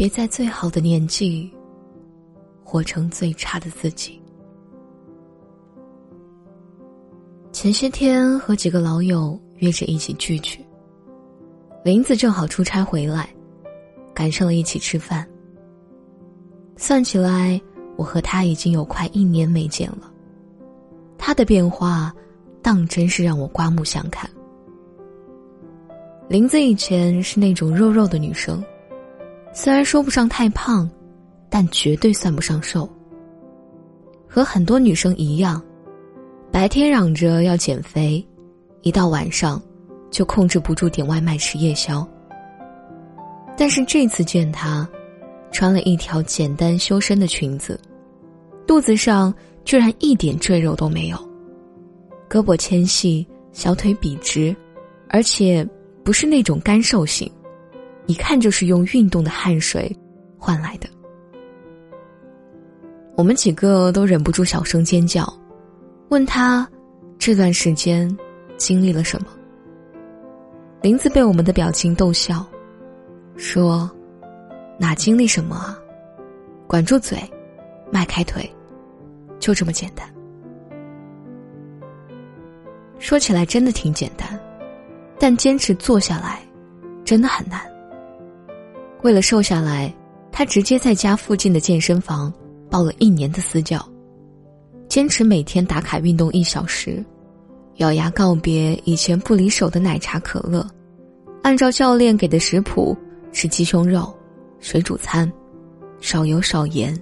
别在最好的年纪，活成最差的自己。前些天和几个老友约着一起聚聚，林子正好出差回来，赶上了一起吃饭。算起来，我和他已经有快一年没见了。他的变化，当真是让我刮目相看。林子以前是那种肉肉的女生，虽然说不上太胖，但绝对算不上瘦。和很多女生一样，白天嚷着要减肥，一到晚上，就控制不住点外卖吃夜宵。但是这次见她，穿了一条简单修身的裙子，肚子上居然一点赘肉都没有，胳膊纤细，小腿笔直，而且。不是那种干瘦型，一看就是用运动的汗水换来的。我们几个都忍不住小声尖叫，问他这段时间经历了什么。林子被我们的表情逗笑，说：“哪经历什么啊？管住嘴，迈开腿，就这么简单。”说起来真的挺简单。但坚持做下来，真的很难。为了瘦下来，他直接在家附近的健身房报了一年的私教，坚持每天打卡运动一小时，咬牙告别以前不离手的奶茶可乐，按照教练给的食谱吃鸡胸肉、水煮餐，少油少盐，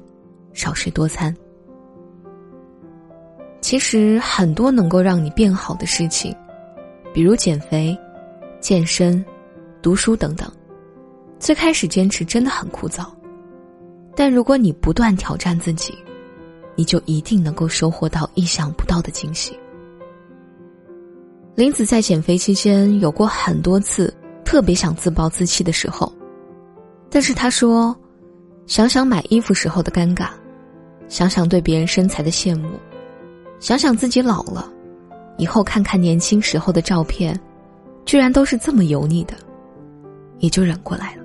少食多餐。其实很多能够让你变好的事情，比如减肥。健身、读书等等，最开始坚持真的很枯燥，但如果你不断挑战自己，你就一定能够收获到意想不到的惊喜。林子在减肥期间有过很多次特别想自暴自弃的时候，但是他说：“想想买衣服时候的尴尬，想想对别人身材的羡慕，想想自己老了，以后看看年轻时候的照片。”居然都是这么油腻的，也就忍过来了。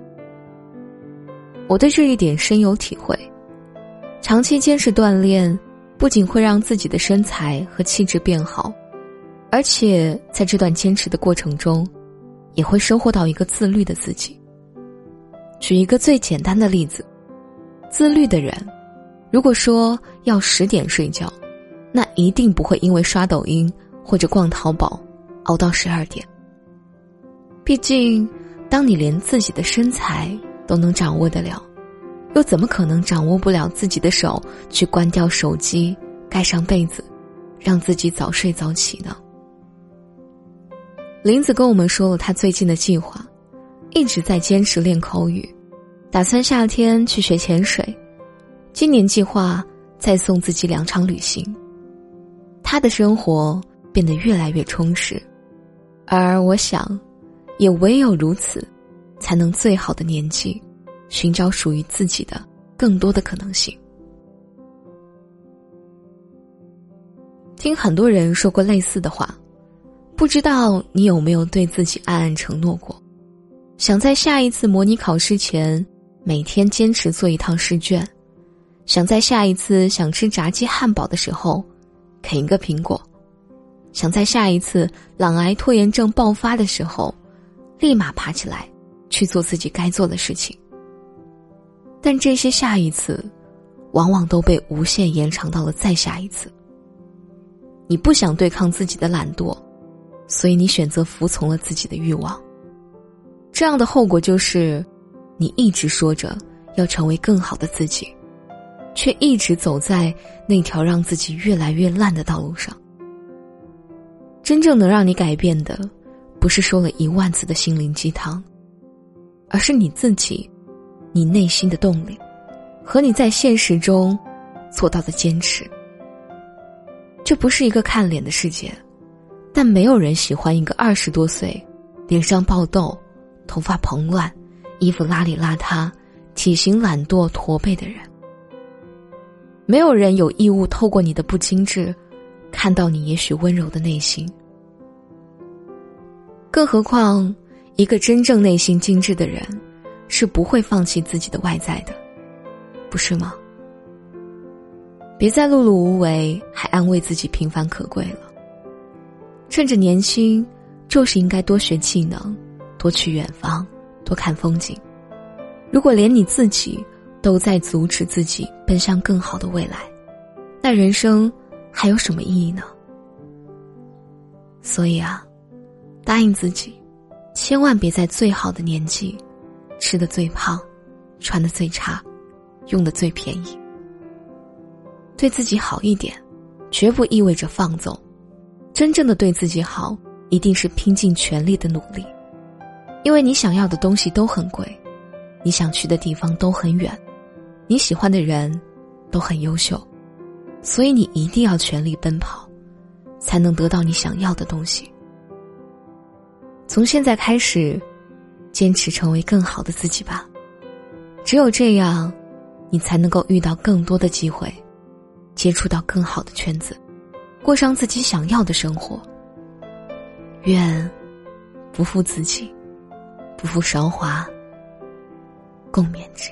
我对这一点深有体会。长期坚持锻炼，不仅会让自己的身材和气质变好，而且在这段坚持的过程中，也会收获到一个自律的自己。举一个最简单的例子，自律的人，如果说要十点睡觉，那一定不会因为刷抖音或者逛淘宝熬到十二点。毕竟，当你连自己的身材都能掌握得了，又怎么可能掌握不了自己的手去关掉手机、盖上被子，让自己早睡早起呢？林子跟我们说了他最近的计划，一直在坚持练口语，打算夏天去学潜水，今年计划再送自己两场旅行。他的生活变得越来越充实，而我想。也唯有如此，才能最好的年纪，寻找属于自己的更多的可能性。听很多人说过类似的话，不知道你有没有对自己暗暗承诺过，想在下一次模拟考试前每天坚持做一趟试卷，想在下一次想吃炸鸡汉堡的时候啃一个苹果，想在下一次懒癌拖延症爆发的时候。立马爬起来，去做自己该做的事情。但这些下一次，往往都被无限延长到了再下一次。你不想对抗自己的懒惰，所以你选择服从了自己的欲望。这样的后果就是，你一直说着要成为更好的自己，却一直走在那条让自己越来越烂的道路上。真正能让你改变的。不是说了一万次的心灵鸡汤，而是你自己，你内心的动力，和你在现实中做到的坚持。这不是一个看脸的世界，但没有人喜欢一个二十多岁、脸上爆痘、头发蓬乱、衣服邋里邋遢、体型懒惰驼背的人。没有人有义务透过你的不精致，看到你也许温柔的内心。更何况，一个真正内心精致的人，是不会放弃自己的外在的，不是吗？别再碌碌无为，还安慰自己平凡可贵了。趁着年轻，就是应该多学技能，多去远方，多看风景。如果连你自己都在阻止自己奔向更好的未来，那人生还有什么意义呢？所以啊，答应自己，千万别在最好的年纪，吃的最胖，穿的最差，用的最便宜。对自己好一点，绝不意味着放纵。真正的对自己好，一定是拼尽全力的努力。因为你想要的东西都很贵，你想去的地方都很远，你喜欢的人都很优秀，所以你一定要全力奔跑，才能得到你想要的东西。从现在开始，坚持成为更好的自己吧。只有这样，你才能够遇到更多的机会。接触到更好的圈子，过上自己想要的生活。愿不负自己，不负韶华，共勉之。